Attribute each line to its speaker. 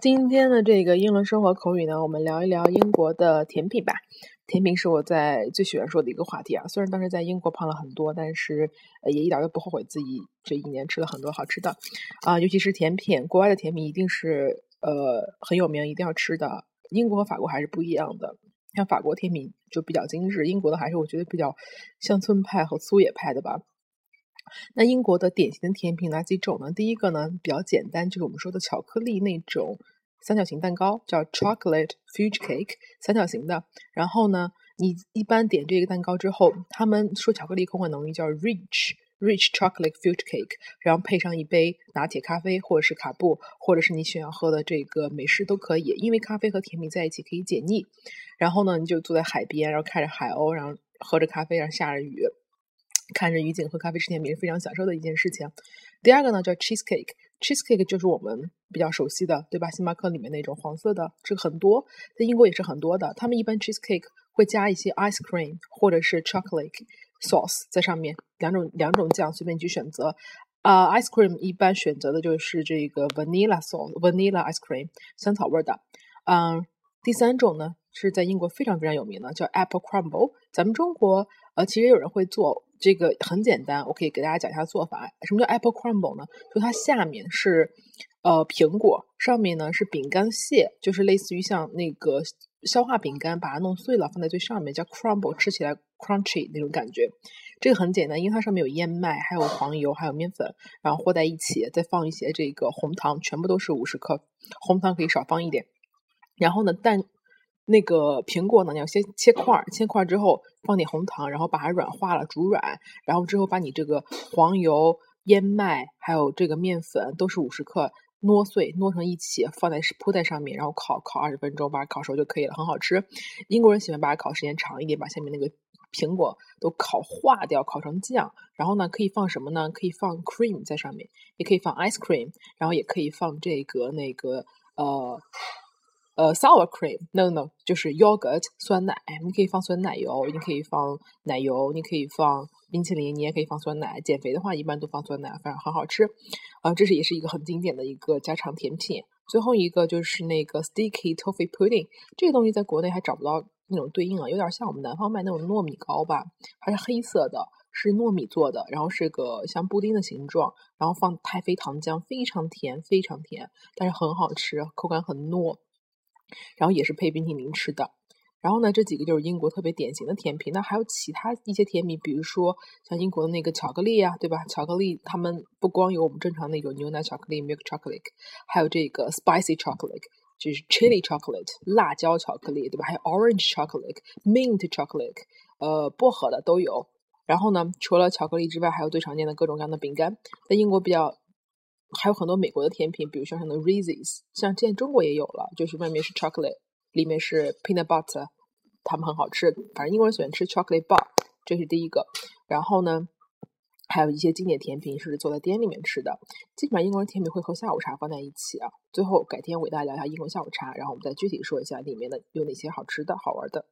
Speaker 1: 今天的这个英伦生活口语呢，我们聊一聊英国的甜品吧。甜品是我在最喜欢说的一个话题啊。虽然当时在英国胖了很多，但是也一点都不后悔自己这一年吃了很多好吃的啊。尤其是甜品，国外的甜品一定是呃很有名，一定要吃的。英国和法国还是不一样的，像法国甜品就比较精致，英国的还是我觉得比较乡村派和粗野派的吧。那英国的典型的甜品哪几种呢？第一个呢比较简单，就是我们说的巧克力那种三角形蛋糕，叫 chocolate fudge cake，三角形的。然后呢，你一般点这个蛋糕之后，他们说巧克力口感浓郁叫 rich rich chocolate fudge cake，然后配上一杯拿铁咖啡或者是卡布，或者是你喜欢喝的这个美式都可以，因为咖啡和甜品在一起可以解腻。然后呢，你就坐在海边，然后看着海鸥，然后喝着咖啡，然后下着雨。看着雨景喝咖啡吃甜品是非常享受的一件事情。第二个呢叫 cheesecake，cheesecake 就是我们比较熟悉的，对吧？星巴克里面那种黄色的，这个很多，在英国也是很多的。他们一般 cheesecake 会加一些 ice cream 或者是 chocolate sauce 在上面，两种两种酱随便你去选择。啊，ice cream 一般选择的就是这个 vanilla sauce，vanilla ice cream 香草味的。嗯，第三种呢是在英国非常非常有名的，叫 apple crumble。咱们中国呃其实有人会做。这个很简单，我可以给大家讲一下做法。什么叫 apple crumble 呢？就它下面是呃苹果，上面呢是饼干屑，就是类似于像那个消化饼干，把它弄碎了放在最上面，叫 crumble，吃起来 crunchy 那种感觉。这个很简单，因为它上面有燕麦，还有黄油，还有面粉，然后和在一起，再放一些这个红糖，全部都是五十克，红糖可以少放一点。然后呢，蛋。那个苹果呢，你要先切块儿，切块儿之后放点红糖，然后把它软化了，煮软，然后之后把你这个黄油、燕麦还有这个面粉都是五十克，糯碎糯成一起，放在铺在上面，然后烤烤二十分钟，把它烤熟就可以了，很好吃。英国人喜欢把它烤时间长一点，把下面那个苹果都烤化掉，烤成酱。然后呢，可以放什么呢？可以放 cream 在上面，也可以放 ice cream，然后也可以放这个那个呃。呃，sour cream，no no，就是 yogurt 酸奶，你可以放酸奶油，你可以放奶油，你可以放冰淇淋，你也可以放酸奶。减肥的话，一般都放酸奶，反正很好吃。啊，这是也是一个很经典的一个家常甜品。最后一个就是那个 sticky toffee pudding，这个东西在国内还找不到那种对应啊，有点像我们南方卖那种糯米糕吧，还是黑色的，是糯米做的，然后是个像布丁的形状，然后放太妃糖浆，非常甜，非常甜，但是很好吃，口感很糯。然后也是配冰淇淋吃的。然后呢，这几个就是英国特别典型的甜品。那还有其他一些甜品，比如说像英国的那个巧克力啊，对吧？巧克力他们不光有我们正常那种牛奶巧克力 （milk chocolate），还有这个 spicy chocolate，就是 chili chocolate，辣椒巧克力，对吧？还有 orange chocolate，mint chocolate，呃，薄荷的都有。然后呢，除了巧克力之外，还有最常见的各种各样的饼干，在英国比较。还有很多美国的甜品，比如像什么 Reese's，像现在中国也有了，就是外面是 chocolate，里面是 peanut butter，它们很好吃。反正英国人喜欢吃 chocolate bar，这是第一个。然后呢，还有一些经典甜品是坐在店里面吃的。基本上英国人甜品会和下午茶放在一起啊。最后改天我给大家聊一下英国下午茶，然后我们再具体说一下里面的有哪些好吃的好玩的。